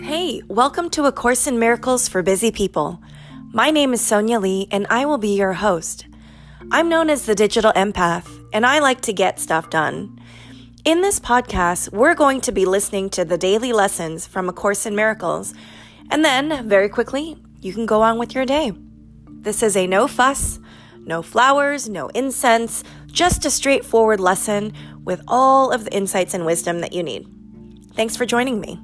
Hey, welcome to A Course in Miracles for Busy People. My name is Sonia Lee, and I will be your host. I'm known as the digital empath, and I like to get stuff done. In this podcast, we're going to be listening to the daily lessons from A Course in Miracles, and then, very quickly, you can go on with your day. This is a no fuss, no flowers, no incense, just a straightforward lesson with all of the insights and wisdom that you need. Thanks for joining me.